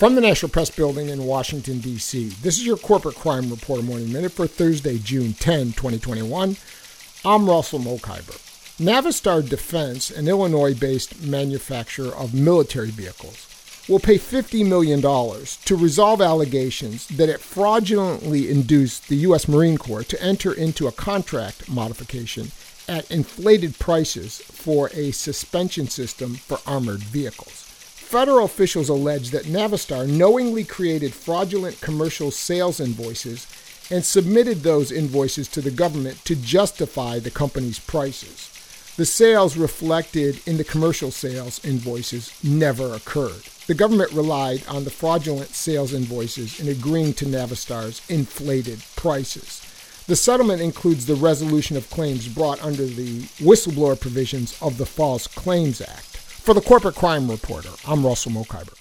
From the National Press Building in Washington, D.C., this is your Corporate Crime Reporter Morning Minute for Thursday, June 10, 2021. I'm Russell Mokhiber. Navistar Defense, an Illinois based manufacturer of military vehicles, will pay $50 million to resolve allegations that it fraudulently induced the U.S. Marine Corps to enter into a contract modification at inflated prices for a suspension system for armored vehicles. Federal officials allege that Navistar knowingly created fraudulent commercial sales invoices and submitted those invoices to the government to justify the company's prices. The sales reflected in the commercial sales invoices never occurred. The government relied on the fraudulent sales invoices in agreeing to Navistar's inflated prices. The settlement includes the resolution of claims brought under the whistleblower provisions of the False Claims Act. For the Corporate Crime Reporter, I'm Russell Mokhiber.